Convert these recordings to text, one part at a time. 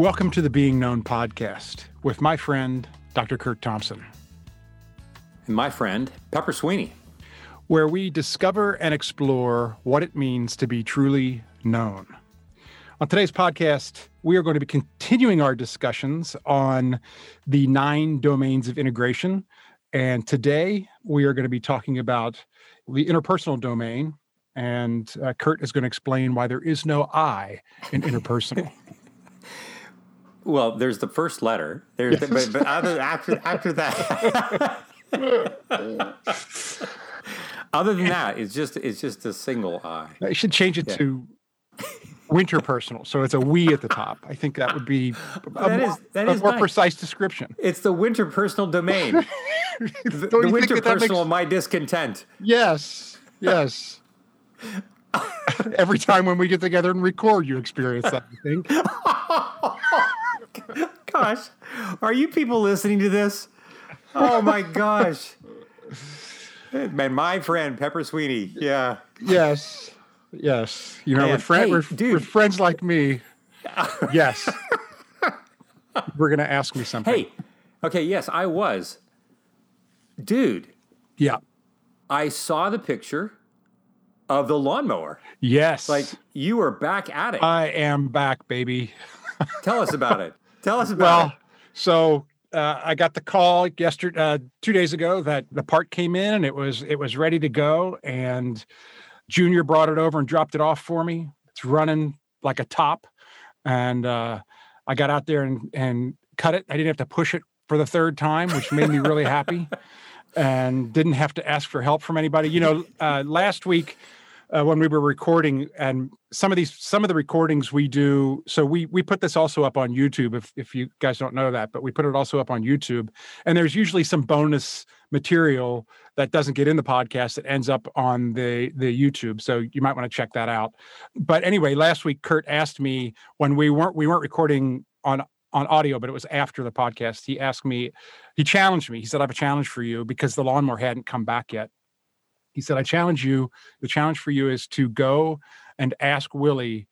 Welcome to the Being Known podcast with my friend, Dr. Curt Thompson, and my friend, Pepper Sweeney, where we discover and explore what it means to be truly known. On today's podcast, we are going to be continuing our discussions on the nine domains of integration. And today we are going to be talking about the interpersonal domain. And uh, Curt is going to explain why there is no I in interpersonal. Well, there's the first letter. There's the, but, but other, after after that. other than that, it's just it's just a single I. I should change it yeah. to winter personal. So it's a we at the top. I think that would be a, that is, that a is more nice. precise description. It's the winter personal domain. the, the winter personal makes... my discontent. Yes. Yes. Every time when we get together and record, you experience that, I think. gosh, are you people listening to this? Oh my gosh. Man, my friend Pepper Sweeney. Yeah. Yes. Yes. You know, with, friend, hey, with, with friends like me, yes. We're going to ask me something. Hey, okay, yes, I was. Dude. Yeah. I saw the picture of the lawnmower. Yes. Like you were back at it. I am back, baby. Tell us about it. Tell us about well, it. So uh, I got the call yesterday, uh, two days ago, that the part came in and it was it was ready to go. And Junior brought it over and dropped it off for me. It's running like a top, and uh, I got out there and and cut it. I didn't have to push it for the third time, which made me really happy, and didn't have to ask for help from anybody. You know, uh, last week uh, when we were recording and some of these some of the recordings we do so we we put this also up on youtube if if you guys don't know that but we put it also up on youtube and there's usually some bonus material that doesn't get in the podcast that ends up on the the youtube so you might want to check that out but anyway last week curt asked me when we weren't we weren't recording on on audio, but it was after the podcast. He asked me, he challenged me. He said, I have a challenge for you because the lawnmower hadn't come back yet. He said, I challenge you. The challenge for you is to go and ask Willie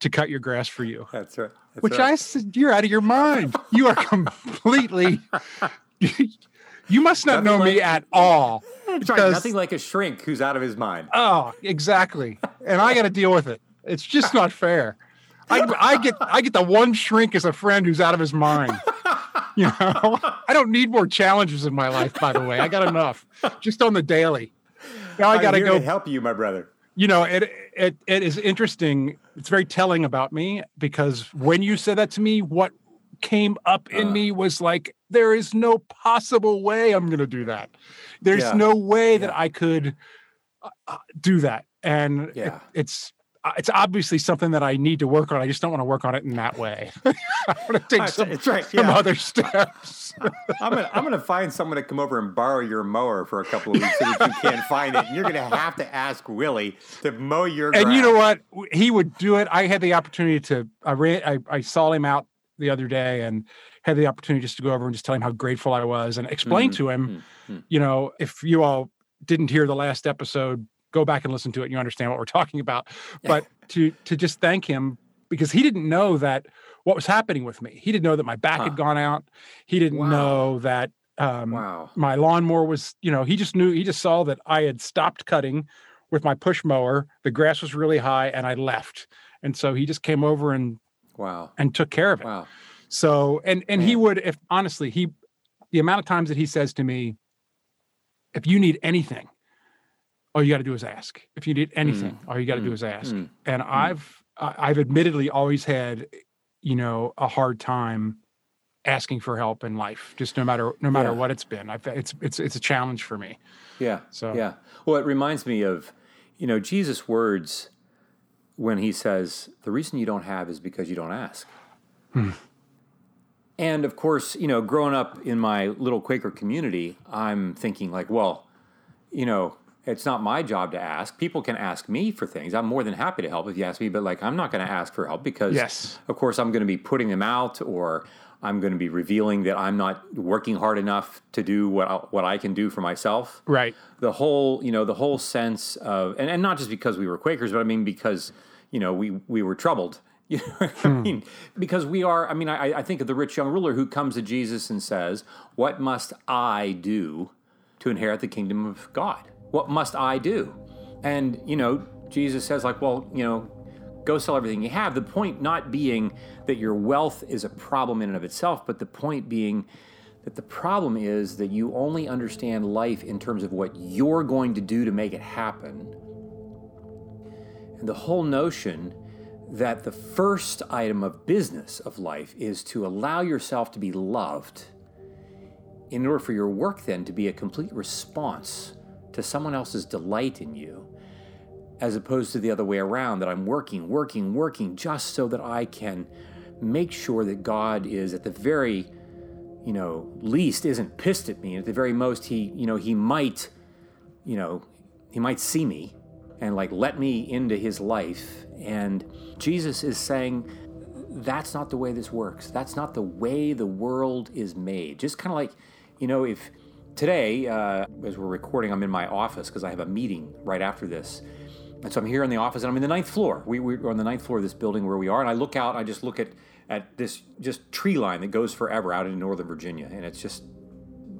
to cut your grass for you. That's right. That's Which right. I said, You're out of your mind. You are completely. you must not nothing know like, me at all. Because, right. Nothing like a shrink who's out of his mind. Oh, exactly. And I got to deal with it. It's just not fair. I, I get I get the one shrink as a friend who's out of his mind. You know, I don't need more challenges in my life. By the way, I got enough just on the daily now I got to go help you, my brother. You know, it it it is interesting. It's very telling about me because when you said that to me, what came up in uh, me was like, there is no possible way I'm going to do that. There's yeah, no way yeah. that I could uh, uh do that. And yeah. it, it's it's obviously something that I need to work on. I just don't want to work on it in that way. I want to take some, right, some yeah. other steps. I'm gonna I'm gonna find someone to come over and borrow your mower for a couple of weeks so that you can't find it. And you're gonna have to ask Willie to mow your. Grass. And you know what? He would do it. I had the opportunity to. I ran. I, I saw him out the other day and had the opportunity just to go over and just tell him how grateful I was and explain mm-hmm. to him. Mm-hmm. You know, if you all didn't hear the last episode go back and listen to it and you understand what we're talking about. But to to just thank him because he didn't know that what was happening with me. He didn't know that my back huh. had gone out. He didn't wow. know that um, wow. my lawnmower was, you know, he just knew, he just saw that I had stopped cutting with my push mower. The grass was really high and I left. And so he just came over and wow and took care of it. Wow. So and and Man. he would if honestly, he the amount of times that he says to me, if you need anything, all you got to do is ask. If you need anything, mm. all you got to mm. do is ask. Mm. And mm. I've I've admittedly always had, you know, a hard time asking for help in life. Just no matter no matter yeah. what it's been, I've, it's it's it's a challenge for me. Yeah. So yeah. Well, it reminds me of, you know, Jesus' words when he says, "The reason you don't have is because you don't ask." Hmm. And of course, you know, growing up in my little Quaker community, I'm thinking like, well, you know, it's not my job to ask. People can ask me for things. I'm more than happy to help if you ask me, but like I'm not going to ask for help because yes. of course I'm going to be putting them out or I'm going to be revealing that I'm not working hard enough to do what I, what I can do for myself. Right. The whole, you know, the whole sense of and, and not just because we were Quakers, but I mean because, you know, we we were troubled You know I hmm. mean? Because we are, I mean, I, I think of the rich young ruler who comes to Jesus and says, What must I do to inherit the kingdom of God? What must I do? And, you know, Jesus says, like, well, you know, go sell everything you have. The point not being that your wealth is a problem in and of itself, but the point being that the problem is that you only understand life in terms of what you're going to do to make it happen. And the whole notion that the first item of business of life is to allow yourself to be loved in order for your work then to be a complete response to someone else's delight in you, as opposed to the other way around that I'm working, working, working just so that I can make sure that God is at the very, you know, least isn't pissed at me. At the very most, he, you know, he might, you know, he might see me and like let me into his life. And Jesus is saying, that's not the way this works. That's not the way the world is made. Just kind of like, you know, if today, uh, as we're recording, I'm in my office because I have a meeting right after this. And so I'm here in the office and I'm in the ninth floor. We, we're on the ninth floor of this building where we are. And I look out, I just look at, at this just tree line that goes forever out in Northern Virginia. And it's just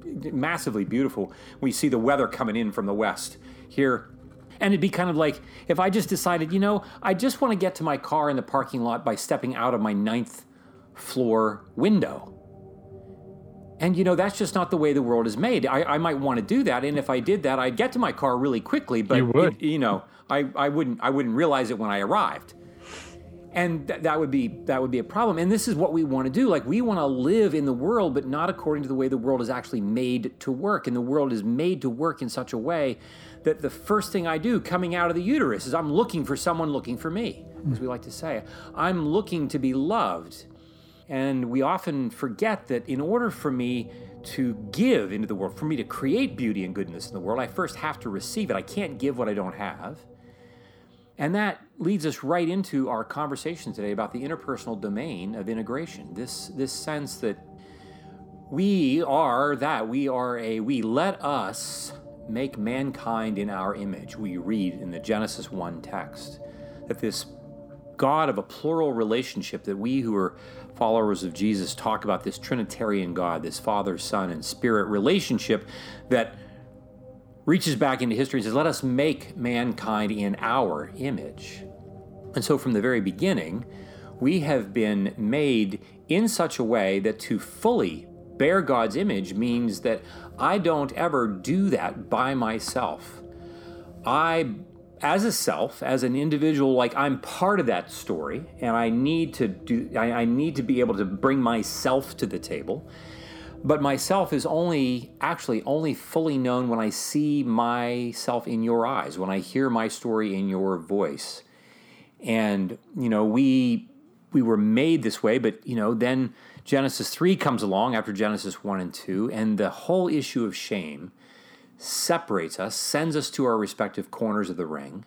massively beautiful. We see the weather coming in from the west. Here, and it'd be kind of like if I just decided, you know, I just want to get to my car in the parking lot by stepping out of my ninth floor window. And you know, that's just not the way the world is made. I, I might want to do that, and if I did that, I'd get to my car really quickly. But You would. you know, I, I wouldn't I wouldn't realize it when I arrived and th- that would be that would be a problem and this is what we want to do like we want to live in the world but not according to the way the world is actually made to work and the world is made to work in such a way that the first thing i do coming out of the uterus is i'm looking for someone looking for me as we like to say i'm looking to be loved and we often forget that in order for me to give into the world for me to create beauty and goodness in the world i first have to receive it i can't give what i don't have and that leads us right into our conversation today about the interpersonal domain of integration. This, this sense that we are that. We are a, we let us make mankind in our image. We read in the Genesis 1 text that this God of a plural relationship, that we who are followers of Jesus talk about this Trinitarian God, this Father, Son, and Spirit relationship that reaches back into history and says, Let us make mankind in our image. And so, from the very beginning, we have been made in such a way that to fully bear God's image means that I don't ever do that by myself. I, as a self, as an individual, like I'm part of that story, and I need to do. I, I need to be able to bring myself to the table. But myself is only actually only fully known when I see myself in your eyes, when I hear my story in your voice. And you know, we we were made this way, but you know, then Genesis 3 comes along after Genesis 1 and 2, and the whole issue of shame separates us, sends us to our respective corners of the ring.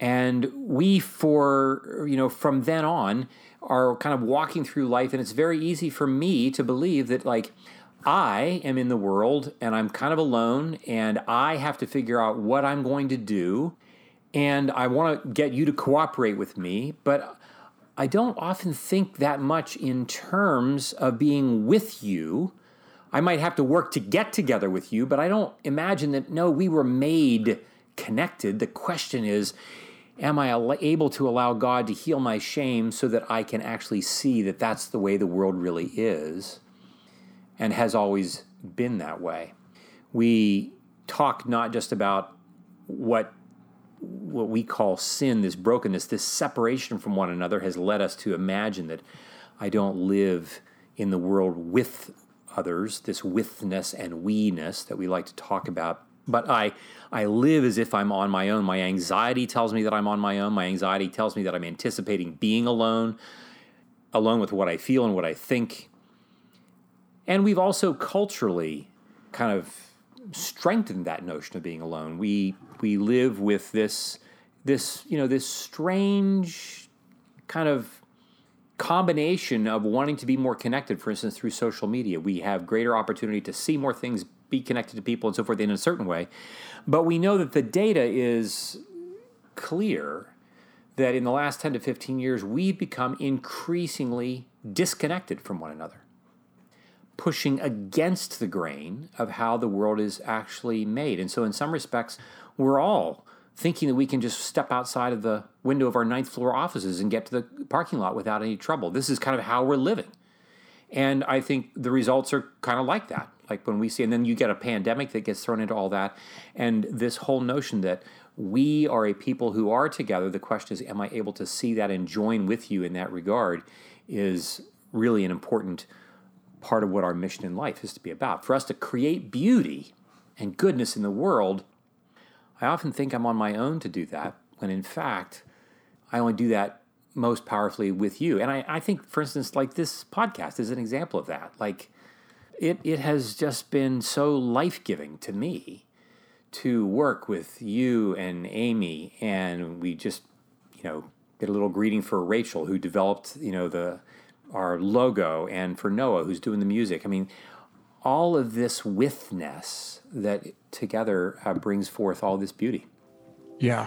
And we for you know, from then on are kind of walking through life and it's very easy for me to believe that like I am in the world and I'm kind of alone and I have to figure out what I'm going to do and I want to get you to cooperate with me but I don't often think that much in terms of being with you. I might have to work to get together with you, but I don't imagine that no we were made connected. The question is am I able to allow God to heal my shame so that I can actually see that that's the way the world really is and has always been that way? We talk not just about what what we call sin, this brokenness, this separation from one another has led us to imagine that I don't live in the world with others, this withness and we-ness that we like to talk about but I I live as if I'm on my own. My anxiety tells me that I'm on my own. My anxiety tells me that I'm anticipating being alone, alone with what I feel and what I think. And we've also culturally kind of strengthened that notion of being alone. We we live with this this, you know, this strange kind of combination of wanting to be more connected, for instance, through social media. We have greater opportunity to see more things, be connected to people, and so forth in a certain way. But we know that the data is clear that in the last 10 to 15 years, we've become increasingly disconnected from one another, pushing against the grain of how the world is actually made. And so, in some respects, we're all thinking that we can just step outside of the window of our ninth floor offices and get to the parking lot without any trouble. This is kind of how we're living. And I think the results are kind of like that. Like when we see, and then you get a pandemic that gets thrown into all that. And this whole notion that we are a people who are together. The question is, am I able to see that and join with you in that regard? Is really an important part of what our mission in life is to be about. For us to create beauty and goodness in the world, I often think I'm on my own to do that, when in fact, I only do that most powerfully with you. And I, I think, for instance, like this podcast is an example of that. Like, it, it has just been so life giving to me to work with you and Amy, and we just, you know, did a little greeting for Rachel, who developed, you know, the our logo, and for Noah, who's doing the music. I mean, all of this withness that together uh, brings forth all this beauty. Yeah.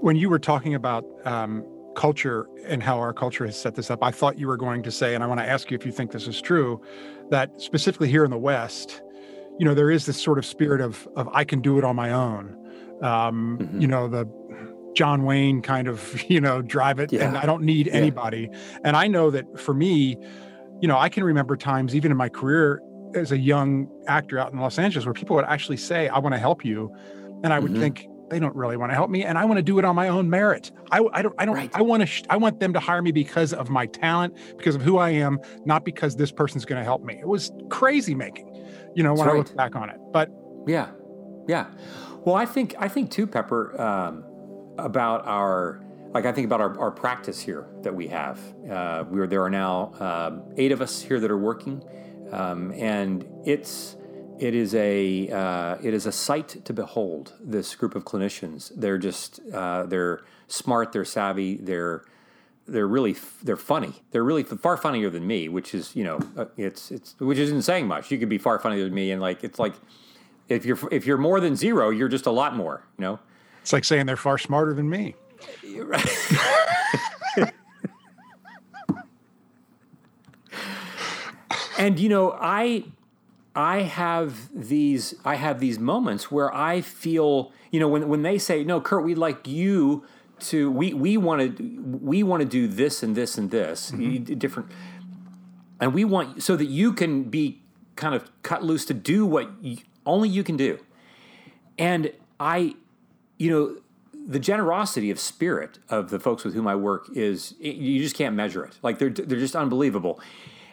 When you were talking about um, culture and how our culture has set this up, I thought you were going to say, and I want to ask you if you think this is true, that specifically here in the West, you know there is this sort of spirit of of I can do it on my own. Um, mm-hmm. You know the John Wayne kind of you know drive it, yeah. and I don't need yeah. anybody. And I know that for me, you know, I can remember times even in my career as a young actor out in Los Angeles where people would actually say, "I want to help you," and I would mm-hmm. think they don't really want to help me and i want to do it on my own merit i, I don't i don't right. i want to sh- i want them to hire me because of my talent because of who i am not because this person's going to help me it was crazy making you know, when right. I look back on it. But yeah, yeah. Well, I think I think too, Pepper, um, about our like I think about our, our practice here that we have. Uh, we're there are now um, eight of us here that are working, um, and it's it is a uh, it is a sight to behold. This group of clinicians, they're just uh, they're smart, they're savvy, they're they're really they're funny. They're really far funnier than me, which is you know uh, it's it's which isn't saying much. You could be far funnier than me, and like it's like if you're if you're more than zero, you're just a lot more. You know, it's like saying they're far smarter than me. and you know, I I have these I have these moments where I feel you know when when they say no, Curt, we'd like you to we we want to we want to do this and this and this mm-hmm. different and we want so that you can be kind of cut loose to do what you, only you can do. And i you know the generosity of spirit of the folks with whom i work is you just can't measure it. Like they're they're just unbelievable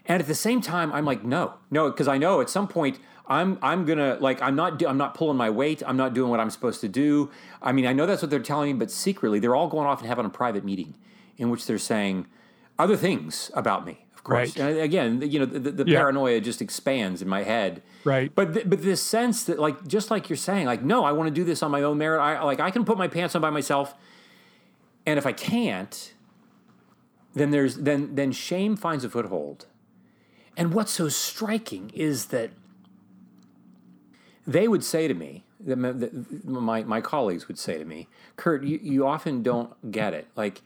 and at the same time i'm like no no because i know at some point I'm I'm gonna like I'm not I'm not pulling my weight. I'm not doing what I'm supposed to do. I mean, I know that's what they're telling me, but secretly they're all going off and having a private meeting in which they're saying other things about me. Of course, right. and again, you know, the, the yeah. paranoia just expands in my head. Right. But th- but this sense that like just like you're saying, like no, I want to do this on my own merit. I like I can put my pants on by myself, and if I can't, then there's then then shame finds a foothold. And what's so striking is that they would say to me, my, my colleagues would say to me, Curt, you, you often don't get it. Like,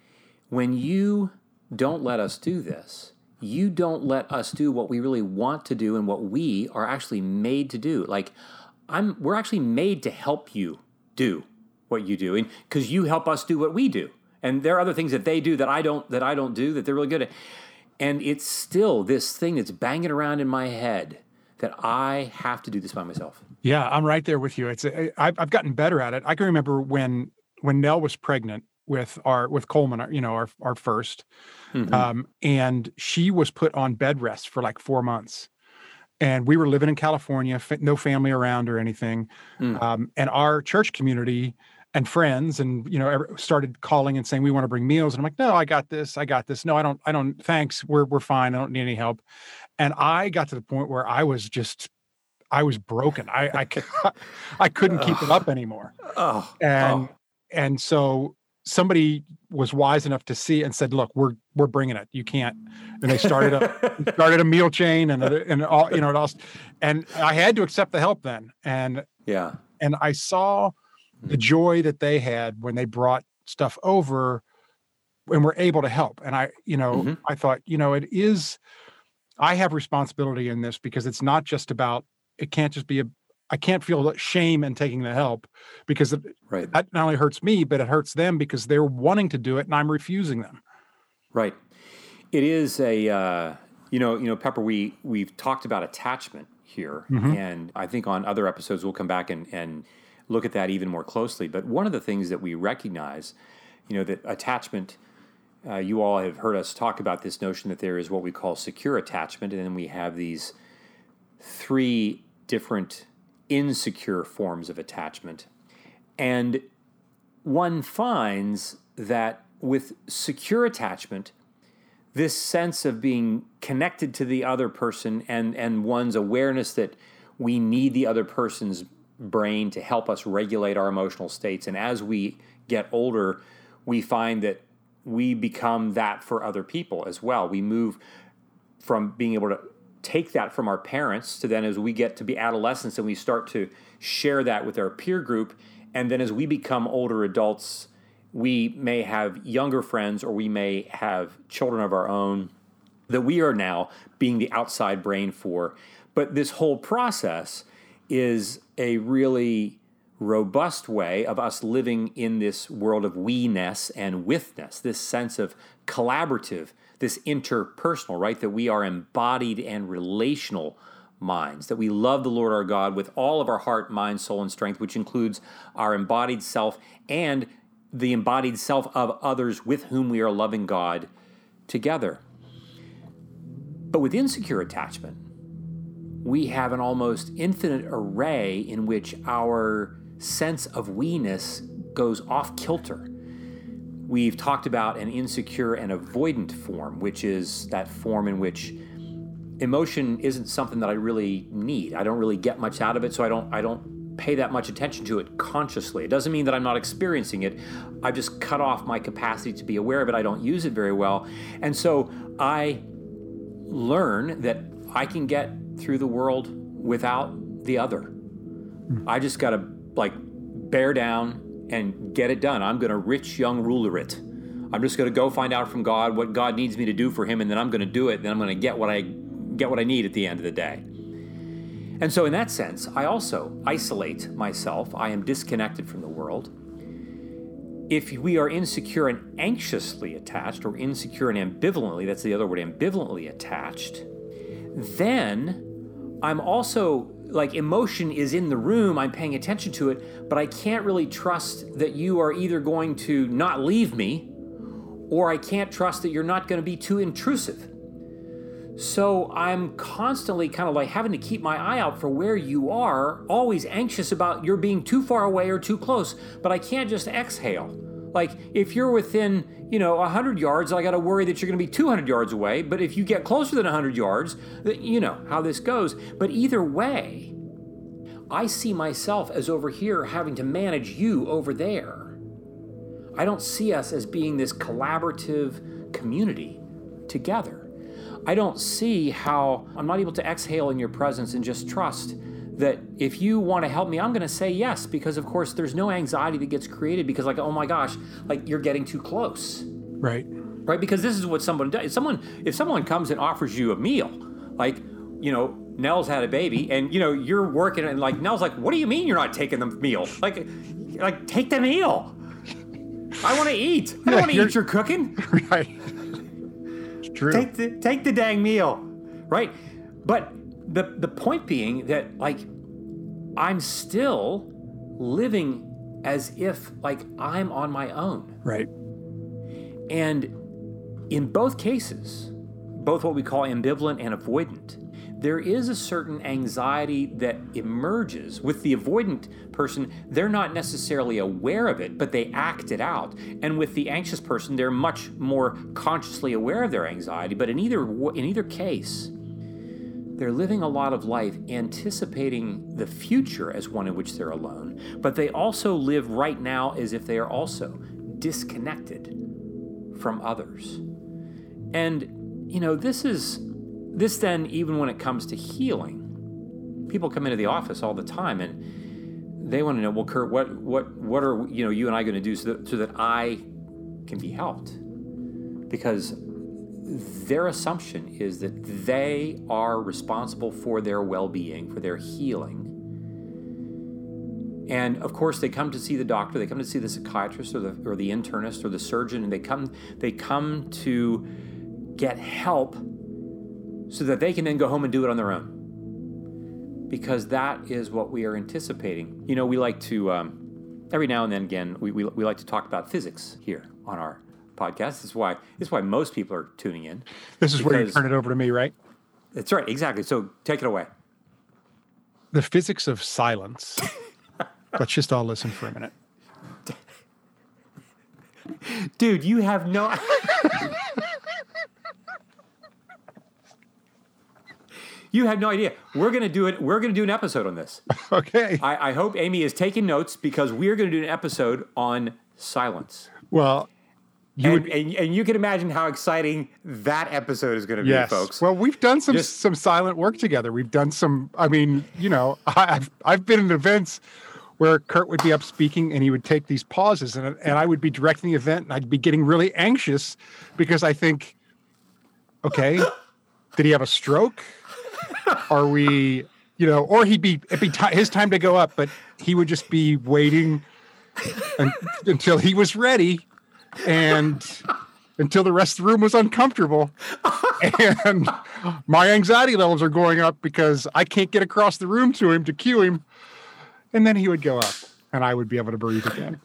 when you don't let us do this, you don't let us do what we really want to do and what we are actually made to do. Like, I'm, we're actually made to help you do what you do, and because you help us do what we do. And there are other things that they do that I don't that I don't do that they're really good at. And it's still this thing that's banging around in my head that I have to do this by myself. Yeah, I'm right there with you. It's a, I've, I've gotten better at it. I can remember when when Nell was pregnant with our with Coleman, you know, our our 1st mm-hmm. um, and she was put on bed rest for like four months. And we were living in California, no family around or anything. Mm. Um, and our church community and friends and you know started calling and saying we want to bring meals and i'm like no i got this i got this no i don't i don't thanks we're we're fine i don't need any help and i got to the point where i was just I was broken. I I, I couldn't keep it up anymore. Oh, and oh. and so somebody was wise enough to see and said, "Look, we're we're bringing it. You can't." And they started a started a meal chain and and all you know it all. And I had to accept the help then. And yeah, and I saw the joy that they had when they brought stuff over and we're able to help. And I, you know, Mm-hmm. I thought, you know, it is. I have responsibility in this because it's not just about. It can't just be a. I can't feel shame in taking the help because it, Right. that not only hurts me, but it hurts them because they're wanting to do it and I'm refusing them. Right. It is a uh, you know you know Pepper. We we've talked about attachment here, and I think on other episodes we'll come back and and look at that even more closely. But one of the things that we recognize, you know, that attachment. Uh, you all have heard us talk about this notion that there is what we call secure attachment, and then we have these three different insecure forms of attachment. And one finds that with secure attachment, this sense of being connected to the other person and, and one's awareness that we need the other person's brain to help us regulate our emotional states. And as we get older, we find that we become that for other people as well. We move from being able to take that from our parents to then as we get to be adolescents and we start to share that with our peer group and then as we become older adults we may have younger friends or we may have children of our own that we are now being the outside brain for but this whole process is a really robust way of us living in this world of we-ness and withness this sense of collaborative this interpersonal, right? That we are embodied and relational minds, that we love the Lord our God with all of our heart, mind, soul, and strength, which includes our embodied self and the embodied self of others with whom we are loving God together. But with insecure attachment, we have an almost infinite array in which our sense of we-ness goes off kilter. We've talked about an insecure and avoidant form, which is that form in which emotion isn't something that I really need. I don't really get much out of it, so I don't I don't pay that much attention to it consciously. It doesn't mean that I'm not experiencing it. I've just cut off my capacity to be aware of it. I don't use it very well. And so I learn that I can get through the world without the other. Hmm. I just got to like bear down and get it done. I'm going to rich young ruler it. I'm just going to go find out from God what God needs me to do for him and then I'm going to do it. Then I'm going to get what I get what I need at the end of the day. And so in that sense, I also isolate myself. I am disconnected from the world. If we are insecure and anxiously attached or insecure and ambivalently, that's the other word, ambivalently attached, then I'm also like emotion is in the room, I'm paying attention to it, but I can't really trust that you are either going to not leave me or I can't trust that you're not going to be too intrusive. So I'm constantly kind of like having to keep my eye out for where you are, always anxious about you're being too far away or too close, but I can't just exhale. Like if you're within, you know, 100 yards, I got to worry that you're going to be 200 yards away, but if you get closer than 100 yards, you know how this goes. But either way, I see myself as over here having to manage you over there. I don't see us as being this collaborative community together. I don't see how I'm not able to exhale in your presence and just trust that if you want to help me, I'm going to say yes because, of course, there's no anxiety that gets created because, like, oh my gosh, like you're getting too close, Right. right? Because this is what someone does. If someone if someone comes and offers you a meal, like you know, Nell's had a baby, and you know you're working, and like Nell's like, what do you mean you're not taking the meal? Like, like take the meal. I want to eat. I Yeah, want to eat your cooking. Right. It's true. take the take the dang meal right but the the point being that like i'm still living as if like i'm on my own. Right. and in both cases both what we call ambivalent and avoidant there is a certain anxiety that emerges with the avoidant person. They're not necessarily aware of it but they act it out. And with the anxious person they're much more consciously aware of their anxiety. But in either in either case they're living a lot of life anticipating the future as one in which they're alone but they also live right now as if they are also disconnected from others. And you know this is this then even when it comes to healing people come into the office all the time and they want to know well curt what what what are you know you and i going to do so that, so that i can be helped? Because their assumption is that they are responsible for their well being, for their healing. And of course, they come to see the doctor, they come to see the psychiatrist or the, or the internist or the surgeon, and they come, they come to get help so that they can then go home and do it on their own. Because that is what we are anticipating. You know, we like to, um, every now and then again, we, we, we like to talk about physics here on our podcast. This is why, this is why most people are tuning in. This is where you turn it over to me, right? That's right, exactly. So take it away. The physics of silence. Let's just all listen for a minute. Dude, you have no. you have no idea. We're gonna do it. We're gonna do an episode on this. Okay. I, I hope Amy is taking notes because we are gonna do an episode on silence. Well, you and, would, and, and you can imagine how exciting that episode is going to be, yes. folks. Well, we've done some Just- some silent work together. We've done some. I mean, you know, I've I've been in events where Curt would be up speaking and he would take these pauses, and and I would be directing the event, and I'd be getting really anxious because I think, okay, did he have a stroke? Are we, you know, or he'd be it'd be ti his time to go up, but he would just be waiting un- until he was ready, and until the rest of the room was uncomfortable. and my anxiety levels are going up because I can't get across the room to him to cue him. And then he would go up and I would be able to breathe again.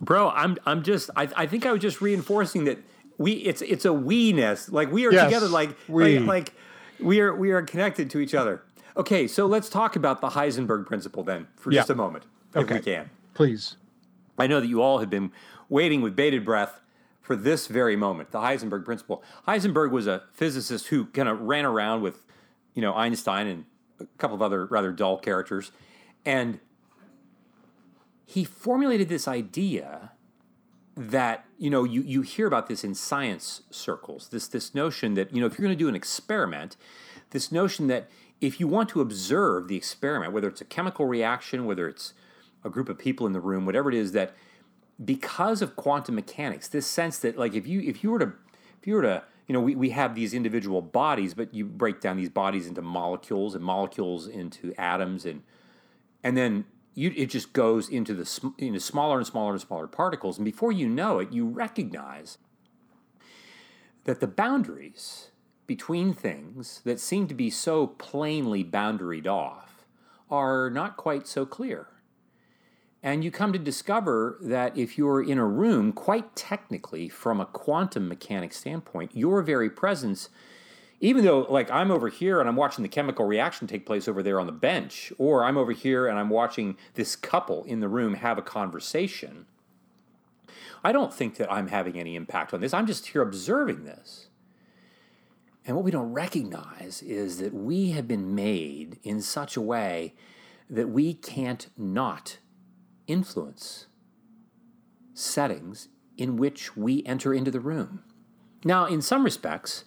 Bro, I'm I'm just I, I think I was just reinforcing that we it's it's a we ness. Like we are Yes, together like, we. like like we are we are connected to each other. Okay, so let's talk about the Heisenberg principle then for Yeah. just a moment, if we can. Please. I know that you all have been waiting with bated breath for this very moment, the Heisenberg principle. Heisenberg was a physicist who kind of ran around with, you know, Einstein and a couple of other rather dull characters, and he formulated this idea that you know you, you hear about this in science circles this this notion that you know if you're going to do an experiment this notion that if you want to observe the experiment whether it's a chemical reaction whether it's a group of people in the room whatever it is that because of quantum mechanics this sense that like if you if you were to if you were to you know we, we have these individual bodies but you break down these bodies into molecules and molecules into atoms and and then you, it just goes into the into smaller and smaller and smaller particles, and before you know it, you recognize that the boundaries between things that seem to be so plainly boundaried off are not quite so clear. And you come to discover that if you're in a room, quite technically, from a quantum mechanics standpoint, your very presence even though like I'm over here and I'm watching the chemical reaction take place over there on the bench, or I'm over here and I'm watching this couple in the room have a conversation, I don't think that I'm having any impact on this. I'm just here observing this. And what we don't recognize is that we have been made in such a way that we can't not influence settings in which we enter into the room. Now, in some respects,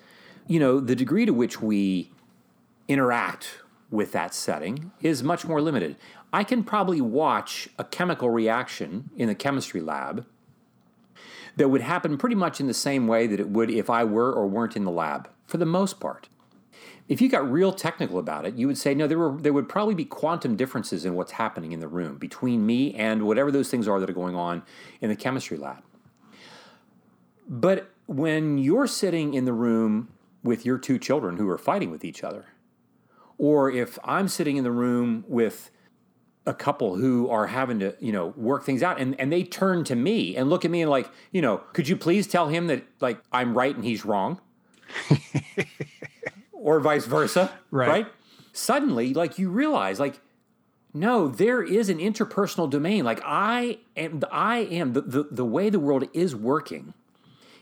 you know, the degree to which we interact with that setting is much more limited. I can probably watch a chemical reaction in the chemistry lab that would happen pretty much in the same way that it would if I were or weren't in the lab, for the most part. If you got real technical about it, you would say, no, there, were, there would probably be quantum differences in what's happening in the room between me and whatever those things are that are going on in the chemistry lab. But when you're sitting in the room with your two children who are fighting with each other, or if I'm sitting in the room with a couple who are having to, you know, work things out and, and they turn to me and look at me and like, you know, could you please tell him that like I'm right and he's wrong? or vice versa, Right. right? Suddenly, like you realize, like, no, there is an interpersonal domain. Like I am, I am the, the, the way the world is working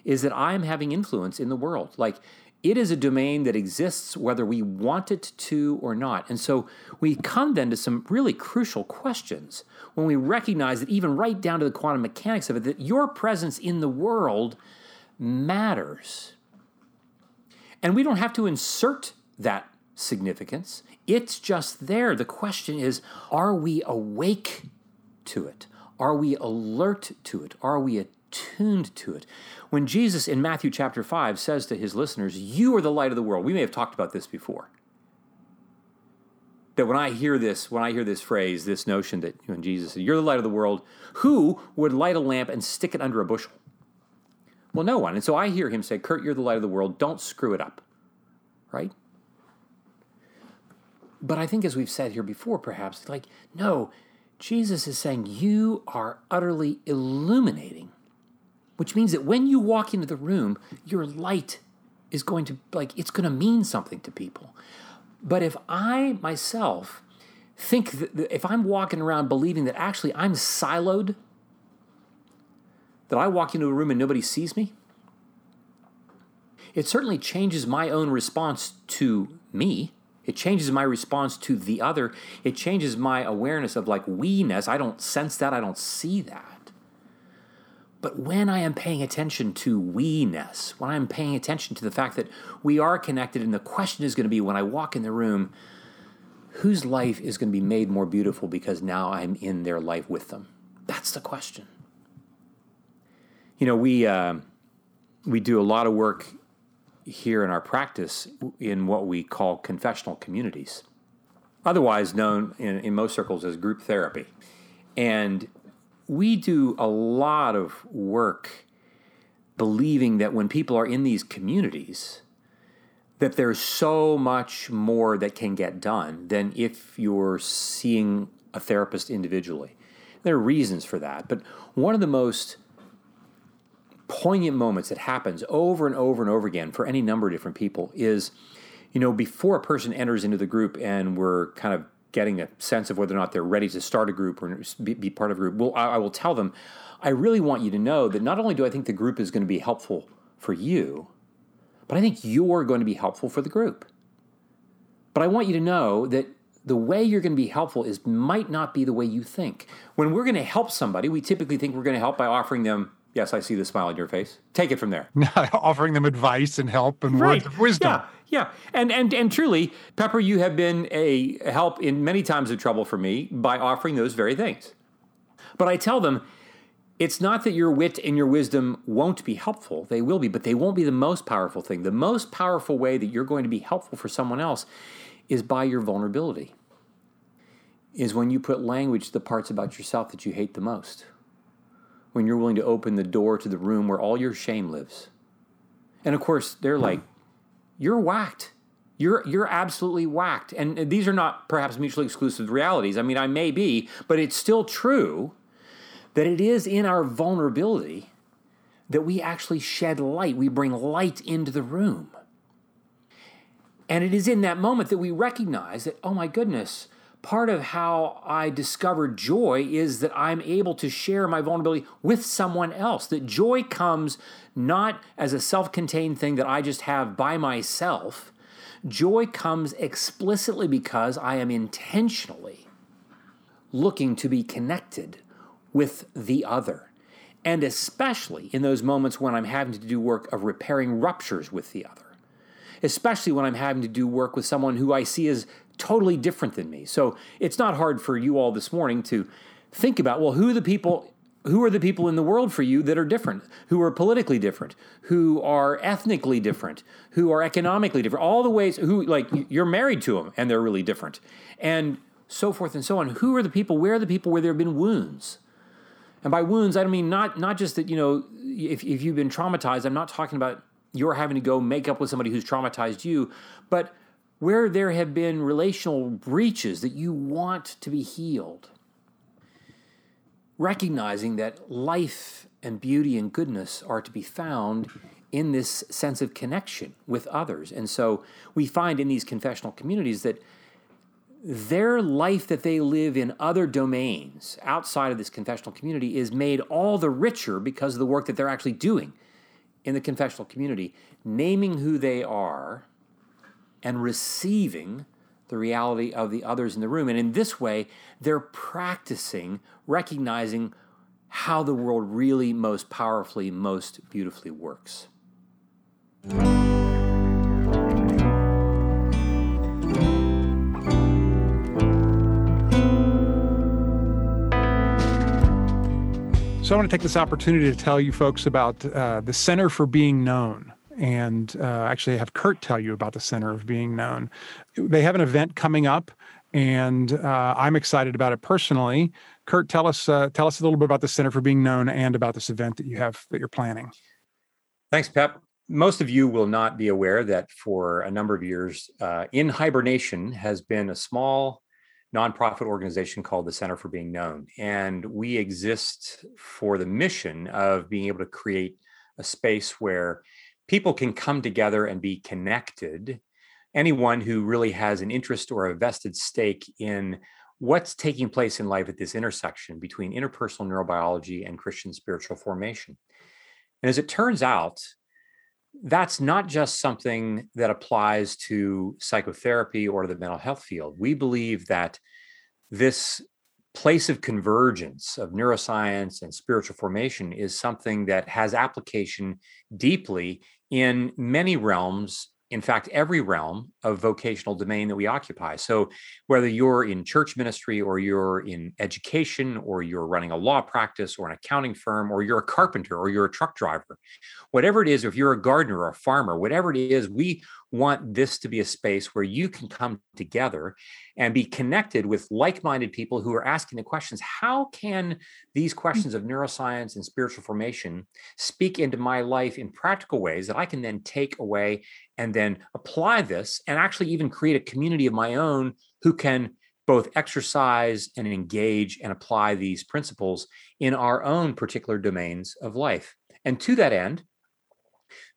is that I am having influence in the world. Like it is a domain that exists whether we want it to or not. And so we come then to some really crucial questions when we recognize that even right down to the quantum mechanics of it, that your presence in the world matters. And we don't have to insert that significance. It's just there. The question is are we awake to it? Are we alert to it? Are we attuned to it? When Jesus in Matthew chapter 5 says to his listeners, You are the light of the world, we may have talked about this before. That when I hear this, when I hear this phrase, this notion that when Jesus said, You're the light of the world, who would light a lamp and stick it under a bushel? Well, no one. And so I hear him say, Curt, you're the light of the world, don't screw it up. Right? But I think, as we've said here before, perhaps, like, no, Jesus is saying, You are utterly illuminating which means that when you walk into the room, your light is going to, like, it's going to mean something to people. But if I myself think that if I'm walking around believing that actually I'm siloed, that I walk into a room and nobody sees me, it certainly changes my own response to me. It changes my response to the other. It changes my awareness of like we ness. I don't sense that. I don't see that. But when I am paying attention to we ness, when I'm paying attention to the fact that we are connected, and the question is going to be when I walk in the room, whose life is going to be made more beautiful because now I'm in their life with them? That's the question. You know, we uh, we do a lot of work here in our practice in what we call confessional communities, otherwise known in, in most circles as group therapy. And we do a lot of work believing that when people are in these communities, that there's so much more that can get done than if you're seeing a therapist individually. There are reasons for that, but one of the most poignant moments that happens over and over and over again for any number of different people is, you know, before a person enters into the group and we're kind of getting a sense of whether or not they're ready to start a group or be, part of a group, well, I, I will tell them, I really want you to know that not only do I think the group is going to be helpful for you, but I think you're going to be helpful for the group. But I want you to know that the way you're going to be helpful is might not be the way you think. When we're going to help somebody, we typically think we're going to help by offering them Yes, I see the smile on your face. Take it from there. Offering them advice and help and right. words of wisdom. Yeah, yeah. And, and, and truly, Pepper, you have been a help in many times of trouble for me by offering those very things. But I tell them, it's not that your wit and your wisdom won't be helpful. They will be, but they won't be the most powerful thing. The most powerful way that you're going to be helpful for someone else is by your vulnerability, is when you put language to the parts about yourself that you hate the most when you're willing to open the door to the room where all your shame lives. And of course, they're like, you're whacked. You're you're absolutely whacked. And these are not perhaps mutually exclusive realities. I mean, I may be, but it's still true that it is in our vulnerability that we actually shed light. We bring light into the room. And it is in that moment that we recognize that, oh my goodness, part of how I discovered joy is that I'm able to share my vulnerability with someone else. That joy comes not as a self contained thing that I just have by myself. Joy comes explicitly because I am intentionally looking to be connected with the other. And especially in those moments when I'm having to do work of repairing ruptures with the other. Especially when I'm having to do work with someone who I see as totally different than me. So it's not hard for you all this morning to think about well, who are the people who are the people in the world for you that are different, who are politically different, who are ethnically different, who are economically different, all the ways who like you're married to them and they're really different. And so forth and so on. Who are the people? Where are the people where there have been wounds? And by wounds, I don't mean not not just that, you know, if, if you've been traumatized, I'm not talking about you're having to go make up with somebody who's traumatized you, but where there have been relational breaches that you want to be healed. Recognizing that life and beauty and goodness are to be found in this sense of connection with others. And so we find in these confessional communities that their life that they live in other domains outside of this confessional community is made all the richer because of the work that they're actually doing in the confessional community, naming who they are and receiving the reality of the others in the room. And in this way, they're practicing recognizing how the world really most powerfully, most beautifully works. So I want to take this opportunity to tell you folks about uh, the Center for Being Known and uh, actually have Curt tell you about the Center of Being Known. They have an event coming up, and uh, I'm excited about it personally. Curt, tell us uh, tell us a little bit about the Center for Being Known and about this event that you have that you're planning. Thanks, Pep. Most of you will not be aware that for a number of years, uh, In Hibernation has been a small nonprofit organization called the Center for Being Known. And we exist for the mission of being able to create a space where people can come together and be connected. Anyone who really has an interest or a vested stake in what's taking place in life at this intersection between interpersonal neurobiology and Christian spiritual formation. And as it turns out, that's not just something that applies to psychotherapy or the mental health field. We believe that this place of convergence of neuroscience and spiritual formation is something that has application deeply in many realms in fact, every realm of vocational domain that we occupy. So, whether you're in church ministry or you're in education or you're running a law practice or an accounting firm or you're a carpenter or you're a truck driver, whatever it is, if you're a gardener or a farmer, whatever it is, we want this to be a space where you can come together and be connected with like minded people who are asking the questions how can these mm. questions of neuroscience and spiritual formation speak into my life in practical ways that I can then take away and then apply this and actually even create a community of my own who can both exercise and engage and apply these principles in our own particular domains of life. And to that end,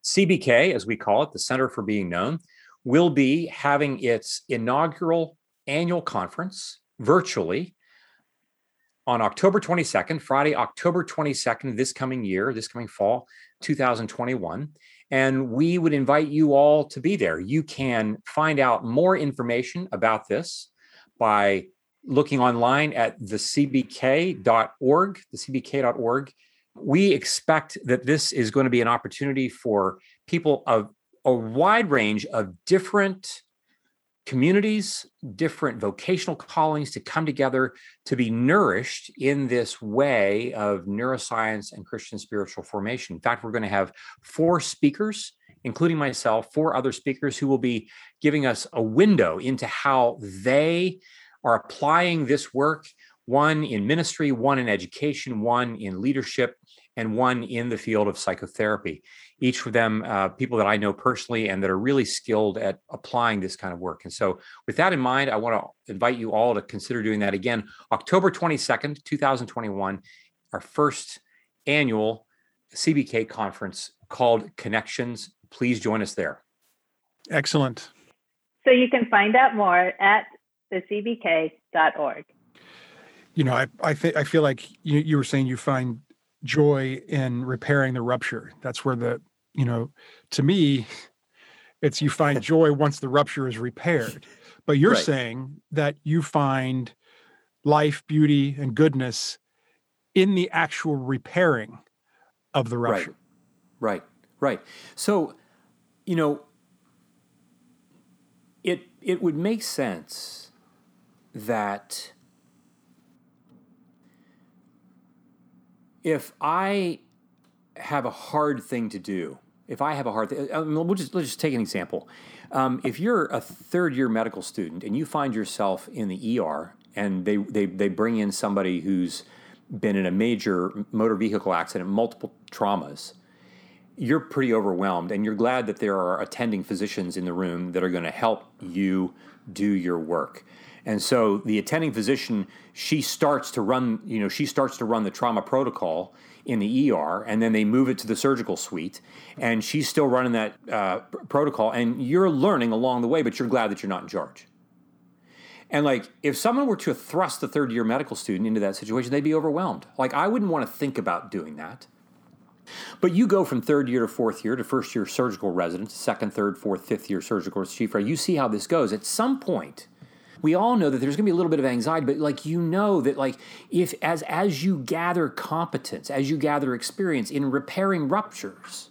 CBK, as we call it, the Center for Being Known, will be having its inaugural annual conference virtually on October 22nd, Friday, October 22nd, this coming year, this coming fall, 2021. And we would invite you all to be there. You can find out more information about this by looking online at thecbk.org, thecbk.org we expect that this is going to be an opportunity for people of a wide range of different communities, different vocational callings to come together to be nourished in this way of neuroscience and Christian spiritual formation. In fact, we're going to have four speakers, including myself, four other speakers who will be giving us a window into how they are applying this work one in ministry, one in education, one in leadership, and one in the field of psychotherapy. Each of them, uh, people that I know personally and that are really skilled at applying this kind of work. And so, with that in mind, I want to invite you all to consider doing that again. October 22nd, 2021, our first annual CBK conference called Connections. Please join us there. Excellent. So, you can find out more at thecbk.org you know, I I, th- I feel like you, you were saying you find joy in repairing the rupture. That's where the you know, to me, it's you find joy once the rupture is repaired. But you're right. saying that you find life, beauty, and goodness in the actual repairing of the rupture. Right. Right. Right. So, you know, it it would make sense that if I have a hard thing to do, if I have a hard thing, we'll just let's just take an example. Um, if you're a third year medical student and you find yourself in the ER and they, they, they bring in somebody who's been in a major motor vehicle accident, multiple traumas, you're pretty overwhelmed and you're glad that there are attending physicians in the room that are going to help you do your work. And so the attending physician, she starts to run, you know, she starts to run the trauma protocol in the ER, and then they move it to the surgical suite, and she's still running that uh, protocol, and you're learning along the way, but you're glad that you're not in charge. And like, if someone were to thrust a third year medical student into that situation, they'd be overwhelmed. Like, I wouldn't want to think about doing that. But you go from third year to fourth year to first year surgical resident, second, third, fourth, fifth year surgical chief. You see how this goes. At some point, we all know that there's going to be a little bit of anxiety but like you know that like if as as you gather competence as you gather experience in repairing ruptures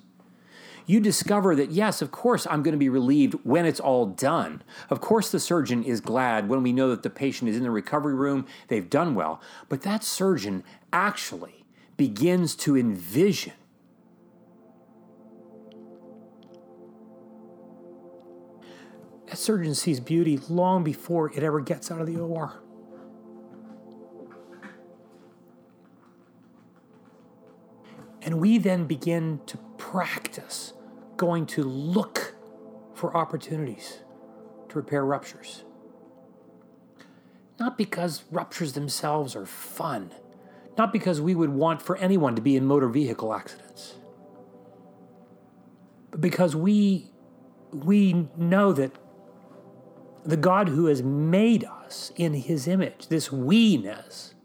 you discover that yes of course i'm going to be relieved when it's all done. Of course the surgeon is glad when we know that the patient is in the recovery room they've done well but that surgeon actually begins to envision that surgeon sees beauty long before it ever gets out of the OR. And we then begin to practice going to look for opportunities to repair ruptures. Not because ruptures themselves are fun, not because we would want for anyone to be in motor vehicle accidents, but because we, we know that the God who has made us in his image, this we ness,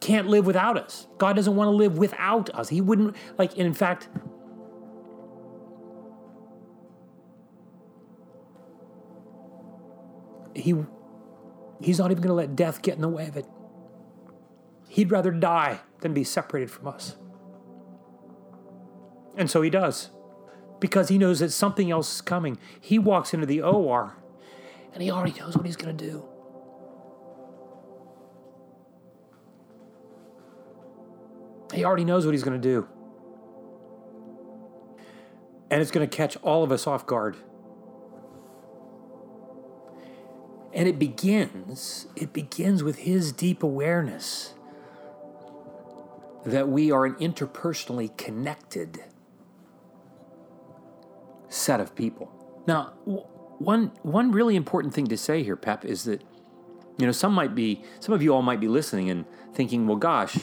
can't live without us. God doesn't want to live without us. He wouldn't, like, in fact, he, he's not even going to let death get in the way of it. He'd rather die than be separated from us. And so he does, because he knows that something else is coming. He walks into the OR and he already knows what he's going to do. He already knows what he's going to do. And it's going to catch all of us off guard. And it begins, it begins with his deep awareness that we are an interpersonally connected set of people. Now, one one really important thing to say here, Pep, is that you know some might be some of you all might be listening and thinking, well, gosh,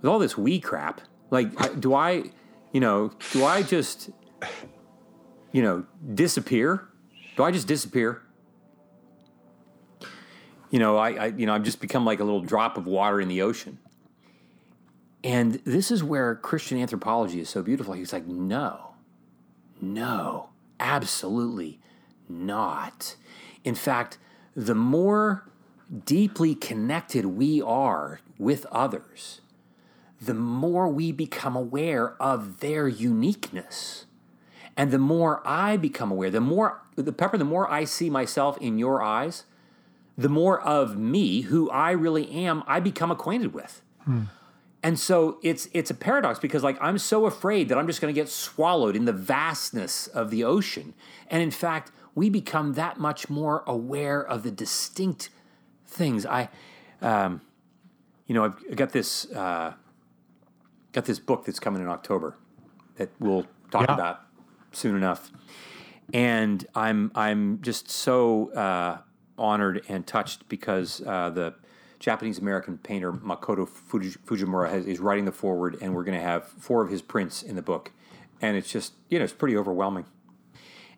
with all this we crap, like, do I, you know, do I just, you know, disappear? Do I just disappear? You know, I, I you know, I've just become like a little drop of water in the ocean. And this is where Christian anthropology is so beautiful. He's like, no, no, absolutely not. In fact, the more deeply connected we are with others, the more we become aware of their uniqueness. And the more I become aware, the more the pepper, the more I see myself in your eyes, the more of me, who I really am, I become acquainted with. Hmm. And so it's it's a paradox because like I'm so afraid that I'm just going to get swallowed in the vastness of the ocean. And in fact, we become that much more aware of the distinct things. I, um, you know, I've got this uh, got this book that's coming in October that we'll talk yeah. about soon enough, and I'm I'm just so uh, honored and touched because uh, the Japanese American painter Makoto Fujimura has, is writing the foreword, and we're going to have four of his prints in the book, and it's just you know it's pretty overwhelming.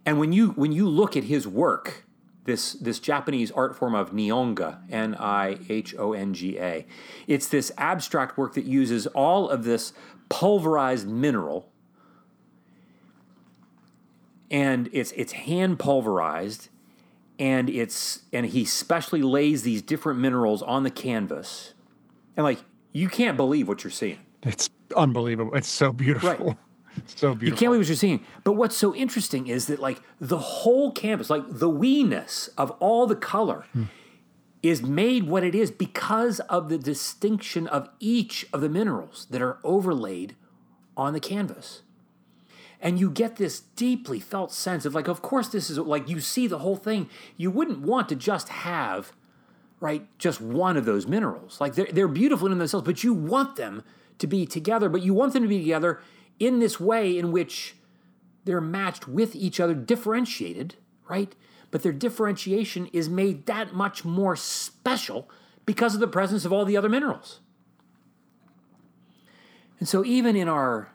And when you when you look at his work, this this Japanese art form of Nihonga, N I H O N G A, it's this abstract work that uses all of this pulverized mineral, and it's it's hand pulverized and it's and he specially lays these different minerals on the canvas. And like you can't believe what you're seeing. It's unbelievable. It's so beautiful. Right. so beautiful. You can't believe what you're seeing. But what's so interesting is that like the whole canvas like the weeness of all the color hmm. is made what it is because of the distinction of each of the minerals that are overlaid on the canvas and you get this deeply felt sense of like of course this is like you see the whole thing. You wouldn't want to just have right just one of those minerals. Like they're, they're beautiful in themselves but you want them to be together but you want them to be together in this way in which they're matched with each other differentiated right? But their differentiation is made that much more special because of the presence of all the other minerals. And so even in our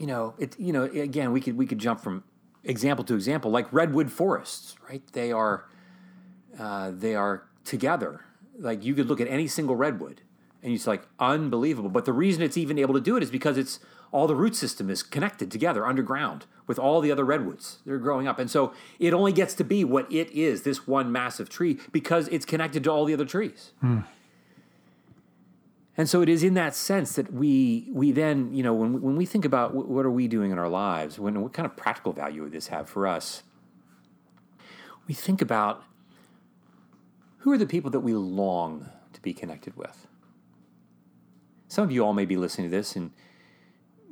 you know, it you know, again, we could we could jump from example to example, like redwood forests, right? They are uh, they are together. Like you could look at any single redwood, and it's like unbelievable. But the reason it's even able to do it is because it's all the root system is connected together underground with all the other redwoods that are growing up, and so it only gets to be what it is, this one massive tree, because it's connected to all the other trees. Hmm. And so it is in that sense that we we then you know when when we think about what are we doing in our lives, when what kind of practical value would this have for us? We think about who are the people that we long to be connected with. Some of you all may be listening to this and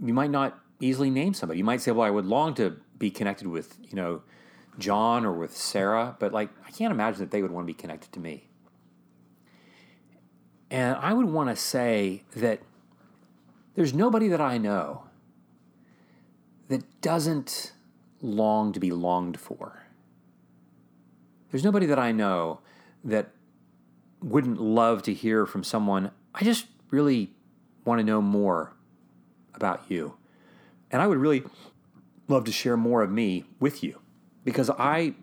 you might not easily name somebody. You might say, well, I would long to be connected with, you know, John or with Sarah, but like, I can't imagine that they would want to be connected to me. And I would want to say that there's nobody that I know that doesn't long to be longed for. There's nobody that I know that wouldn't love to hear from someone. I just really want to know more about you. And I would really love to share more of me with you because I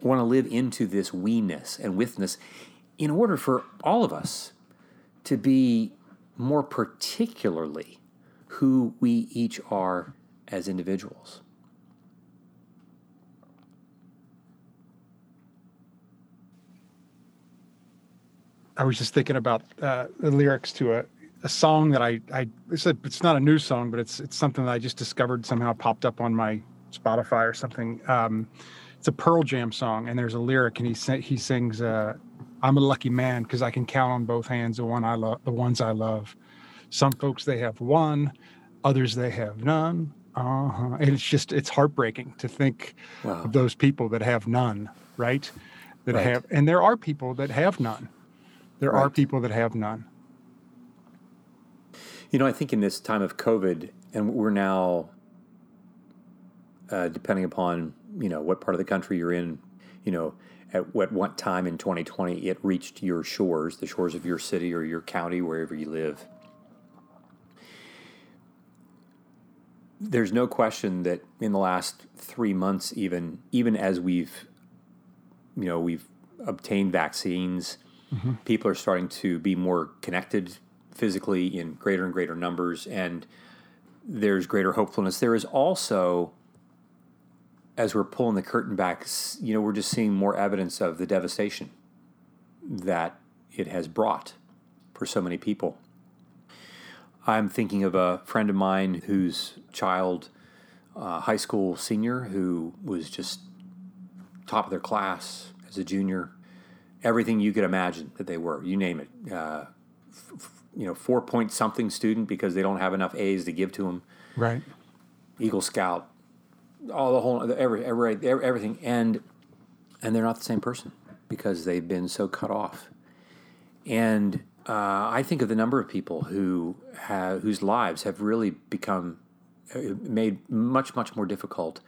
want to live into this we-ness and withness in order for all of us to be more particularly who we each are as individuals. I was just thinking about uh, the lyrics to a, a song that I, I it's, a, it's not a new song, but it's it's something that I just discovered somehow popped up on my Spotify or something. Um, it's a Pearl Jam song, and there's a lyric, and he he sings, uh, "I'm a lucky man because I can count on both hands the one I love, the ones I love. Some folks they have one, others they have none. Uh-huh. And it's just it's heartbreaking to think wow. of those people that have none, right? That right. have, and there are people that have none there right. are people that have none. You know, I think in this time of COVID, and we're now, uh, depending upon you know what part of the country you're in, you know, at what what time in 2020 it reached your shores, the shores of your city or your county, wherever you live. There's no question that in the last three months, even even as we've, you know, we've obtained vaccines Mm-hmm. People are starting to be more connected physically in greater and greater numbers, and there's greater hopefulness. There is also, as we're pulling the curtain back, you know, we're just seeing more evidence of the devastation that it has brought for so many people. I'm thinking of a friend of mine whose child, uh, high school senior, who was just top of their class as a junior, everything you could imagine that they were. You name it. Uh, f- you know, four point something student because they don't have enough A's to give to them. Right. Eagle Scout, all the whole every, every everything, and and they're not the same person because they've been so cut off. And uh, I think of the number of people who have whose lives have really become uh, made much much more difficult.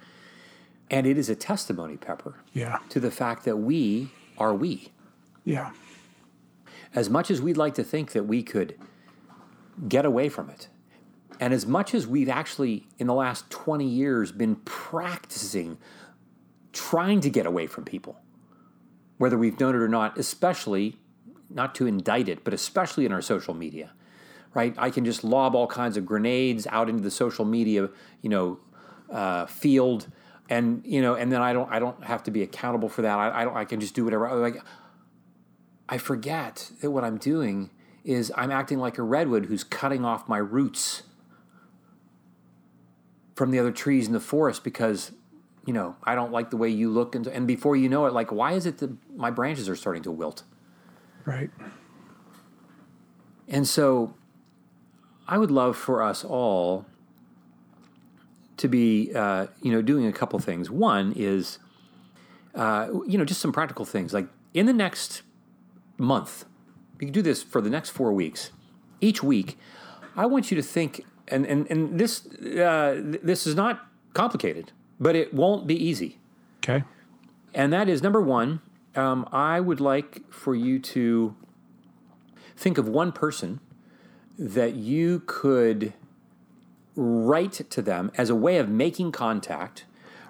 And it is a testimony, Pepper, yeah, to the fact that we are we. Yeah. As much as we'd like to think that we could get away from it, and as much as we've actually, in the last 20 years, been practicing trying to get away from people, whether we've known it or not, especially, not to indict it, but especially in our social media, right? I can just lob all kinds of grenades out into the social media, you know, uh, field, and you know, and then I don't, I don't have to be accountable for that. I, I don't, I can just do whatever. Like, I forget that what I'm doing is I'm acting like a redwood who's cutting off my roots from the other trees in the forest because you know I don't like the way you look and, and before you know it like why is it that my branches are starting to wilt? Right. And so I would love for us all to be uh, you know doing a couple things. One is uh, you know just some practical things. Like in the next month, you can do this for the next four weeks. Each week, I want you to think, and, and, and this, uh, this is not complicated, but it won't be easy. Okay. And that is number one, um, I would like for you to think of one person that you could write to them as a way of making contact.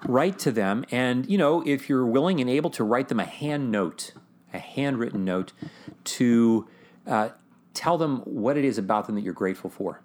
Write to them, and you know, if you're willing and able to write them a hand note a handwritten note to uh, tell them what it is about them that you're grateful for.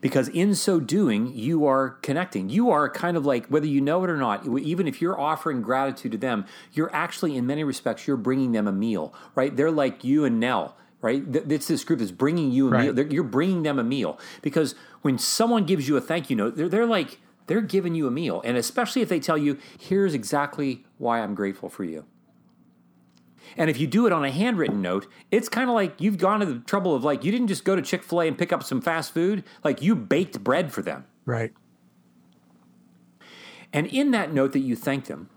Because in so doing, you are connecting. You are kind of like, whether you know it or not, even if you're offering gratitude to them, you're actually, in many respects, you're bringing them a meal, right? They're like you and Nell, right? It's this group that's bringing you a right. meal. You're bringing them a meal because when someone gives you a thank you note, they're, they're like they're giving you a meal. And especially if they tell you, here's exactly why I'm grateful for you. And if you do it on a handwritten note, it's kind of like you've gone to the trouble of like, you didn't just go to Chick fil A and pick up some fast food, like you baked bread for them. Right. And in that note that you thanked them,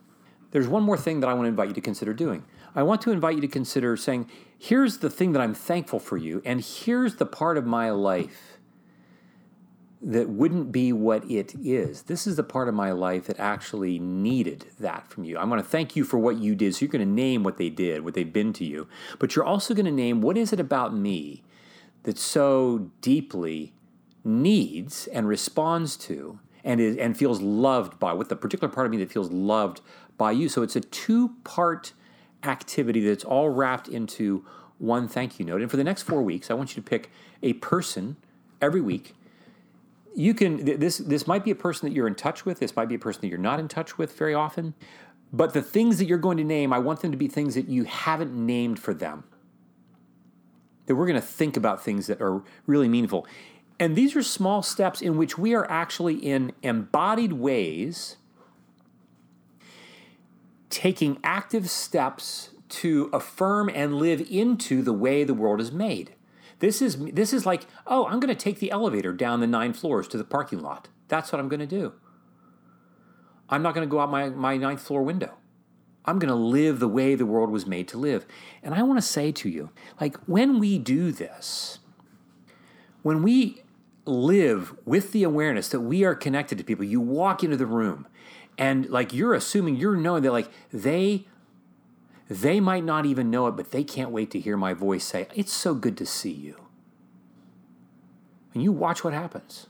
there's one more thing that I want to invite you to consider doing. I want to invite you to consider saying, here's the thing that I'm thankful for you, and here's the part of my life that wouldn't be what it is. This is the part of my life that actually needed that from you. I want to thank you for what you did. So you're going to name what they did, what they've been to you, but you're also going to name what is it about me that so deeply needs and responds to and is and feels loved by what the particular part of me that feels loved by you. So it's a two-part activity that's all wrapped into one thank you note. And for the next 4 weeks, I want you to pick a person every week you can this this might be a person that you're in touch with this might be a person that you're not in touch with very often but the things that you're going to name i want them to be things that you haven't named for them. That we're going to think about things that are really meaningful. And these are small steps in which we are actually in embodied ways taking active steps to affirm and live into the way the world is made this is this is like, oh, I'm going to take the elevator down the nine floors to the parking lot. That's what I'm going to do. I'm not going to go out my, my ninth floor window. I'm going to live the way the world was made to live. And I want to say to you, like when we do this, when we live with the awareness that we are connected to people, you walk into the room and like you're assuming you're knowing that like they they might not even know it, but they can't wait to hear my voice say, It's so good to see you. And you watch what happens,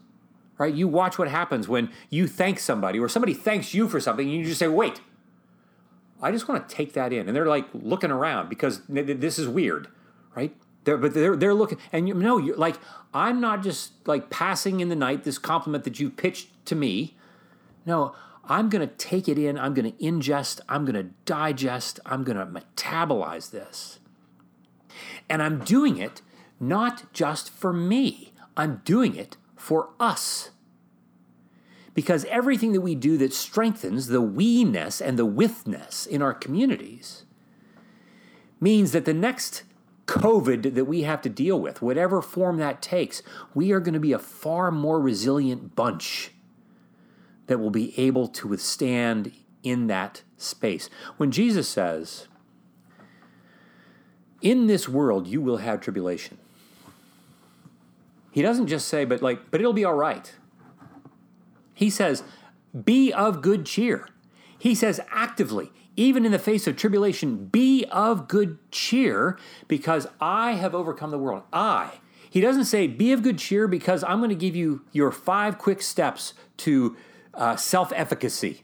right? You watch what happens when you thank somebody or somebody thanks you for something and you just say, Wait, I just want to take that in. And they're like looking around because this is weird, right? They're, but they're, they're looking, and you know, you're like, I'm not just like passing in the night this compliment that you pitched to me. No, I'm going to take it in, I'm going to ingest, I'm going to digest, I'm going to metabolize this. And I'm doing it not just for me, I'm doing it for us. Because everything that we do that strengthens the we ness and the withness in our communities means that the next COVID that we have to deal with, whatever form that takes, we are going to be a far more resilient bunch that will be able to withstand in that space. When Jesus says, In this world you will have tribulation, he doesn't just say, but like, but it'll be all right. He says, Be of good cheer. He says actively, even in the face of tribulation, be of good cheer because I have overcome the world. I. He doesn't say, be of good cheer because I'm going to give you your five quick steps to uh, self efficacy.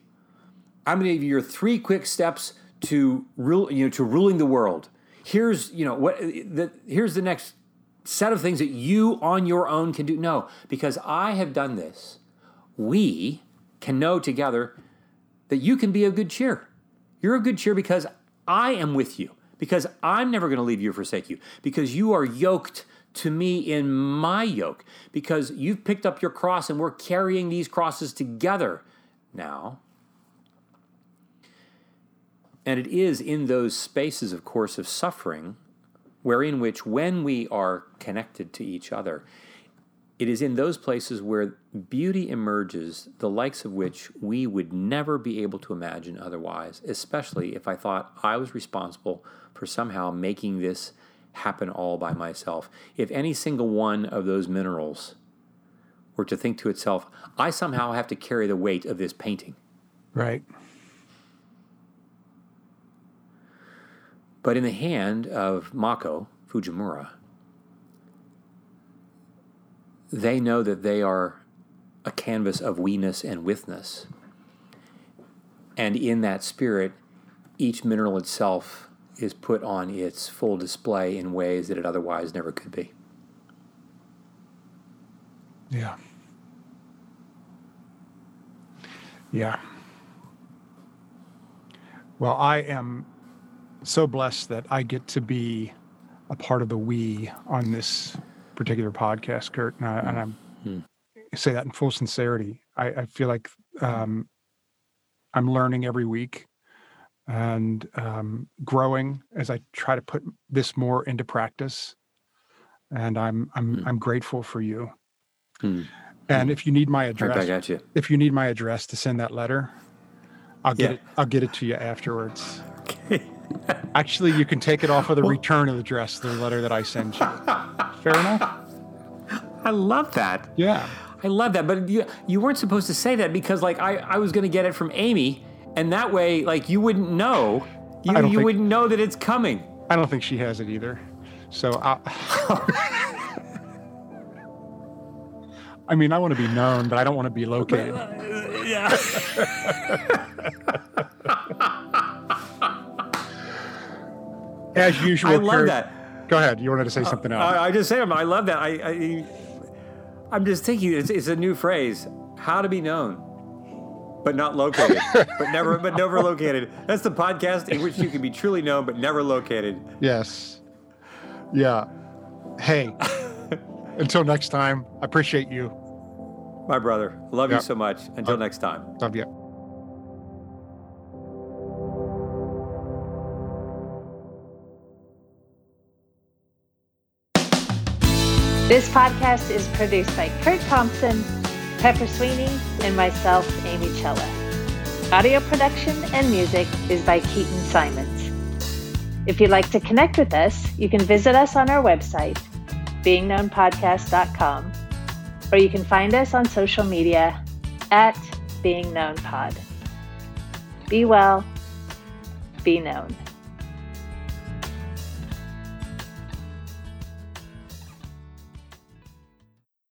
I'm going to give you your three quick steps to rule, you know, to ruling the world. Here's, you know, what the, here's the next set of things that you on your own can do. No, because I have done this. We can know together that you can be of good cheer. You're of good cheer because I am with you, because I'm never going to leave you or forsake you, because you are yoked to me in my yoke because you've picked up your cross and we're carrying these crosses together now. And it is in those spaces, of course, of suffering, wherein which, when we are connected to each other, it is in those places where beauty emerges, the likes of which we would never be able to imagine otherwise, especially if I thought I was responsible for somehow making this happen all by myself. If any single one of those minerals were to think to itself, I somehow have to carry the weight of this painting. Right. But in the hand of Mako Fujimura, they know that they are a canvas of we-ness and withness. And in that spirit, each mineral itself is put on its full display in ways that it otherwise never could be. Yeah. Yeah. Well, I am so blessed that I get to be a part of the we on this particular podcast, Curt. And, I, and I'm mm. say that in full sincerity. I, I feel like um, I'm learning every week and um, growing as I try to put this more into practice. And I'm I'm Hmm. I'm grateful for you. Hmm. And if you need my address, at you. if you need my address to send that letter, I'll get Yeah. it. I'll get it to you afterwards. Okay. Actually, you can take it off of the Well- return address, the letter that I send you. Fair enough. I love that. Yeah. I love that. But you you weren't supposed to say that because like I, I was gonna get it from Amy, and that way like you wouldn't know. You, you think- wouldn't know that it's coming. I don't think she has it either. So I. I mean, I want to be known, but I don't want to be located. Yeah. As usual. I love Curt- that. Go ahead. You wanted to say uh, something else. I, I just say I love that. I, I I'm just thinking it's, it's a new phrase. How to be known. But not located. but never but never located. That's the podcast in which you can be truly known but never located. yes. Yeah. Hey. Until next time, I appreciate you. My brother. Love Yeah. you so much. Until next time. Love you. This podcast is produced by Curt Thompson, Pepper Sweeney, and myself, Amy Cella. Audio production and music is by Keaton Simons. If you'd like to connect with us, you can visit us on our website, beingknownpodcast.com, or you can find us on social media at beingknownpod. Be well, be known.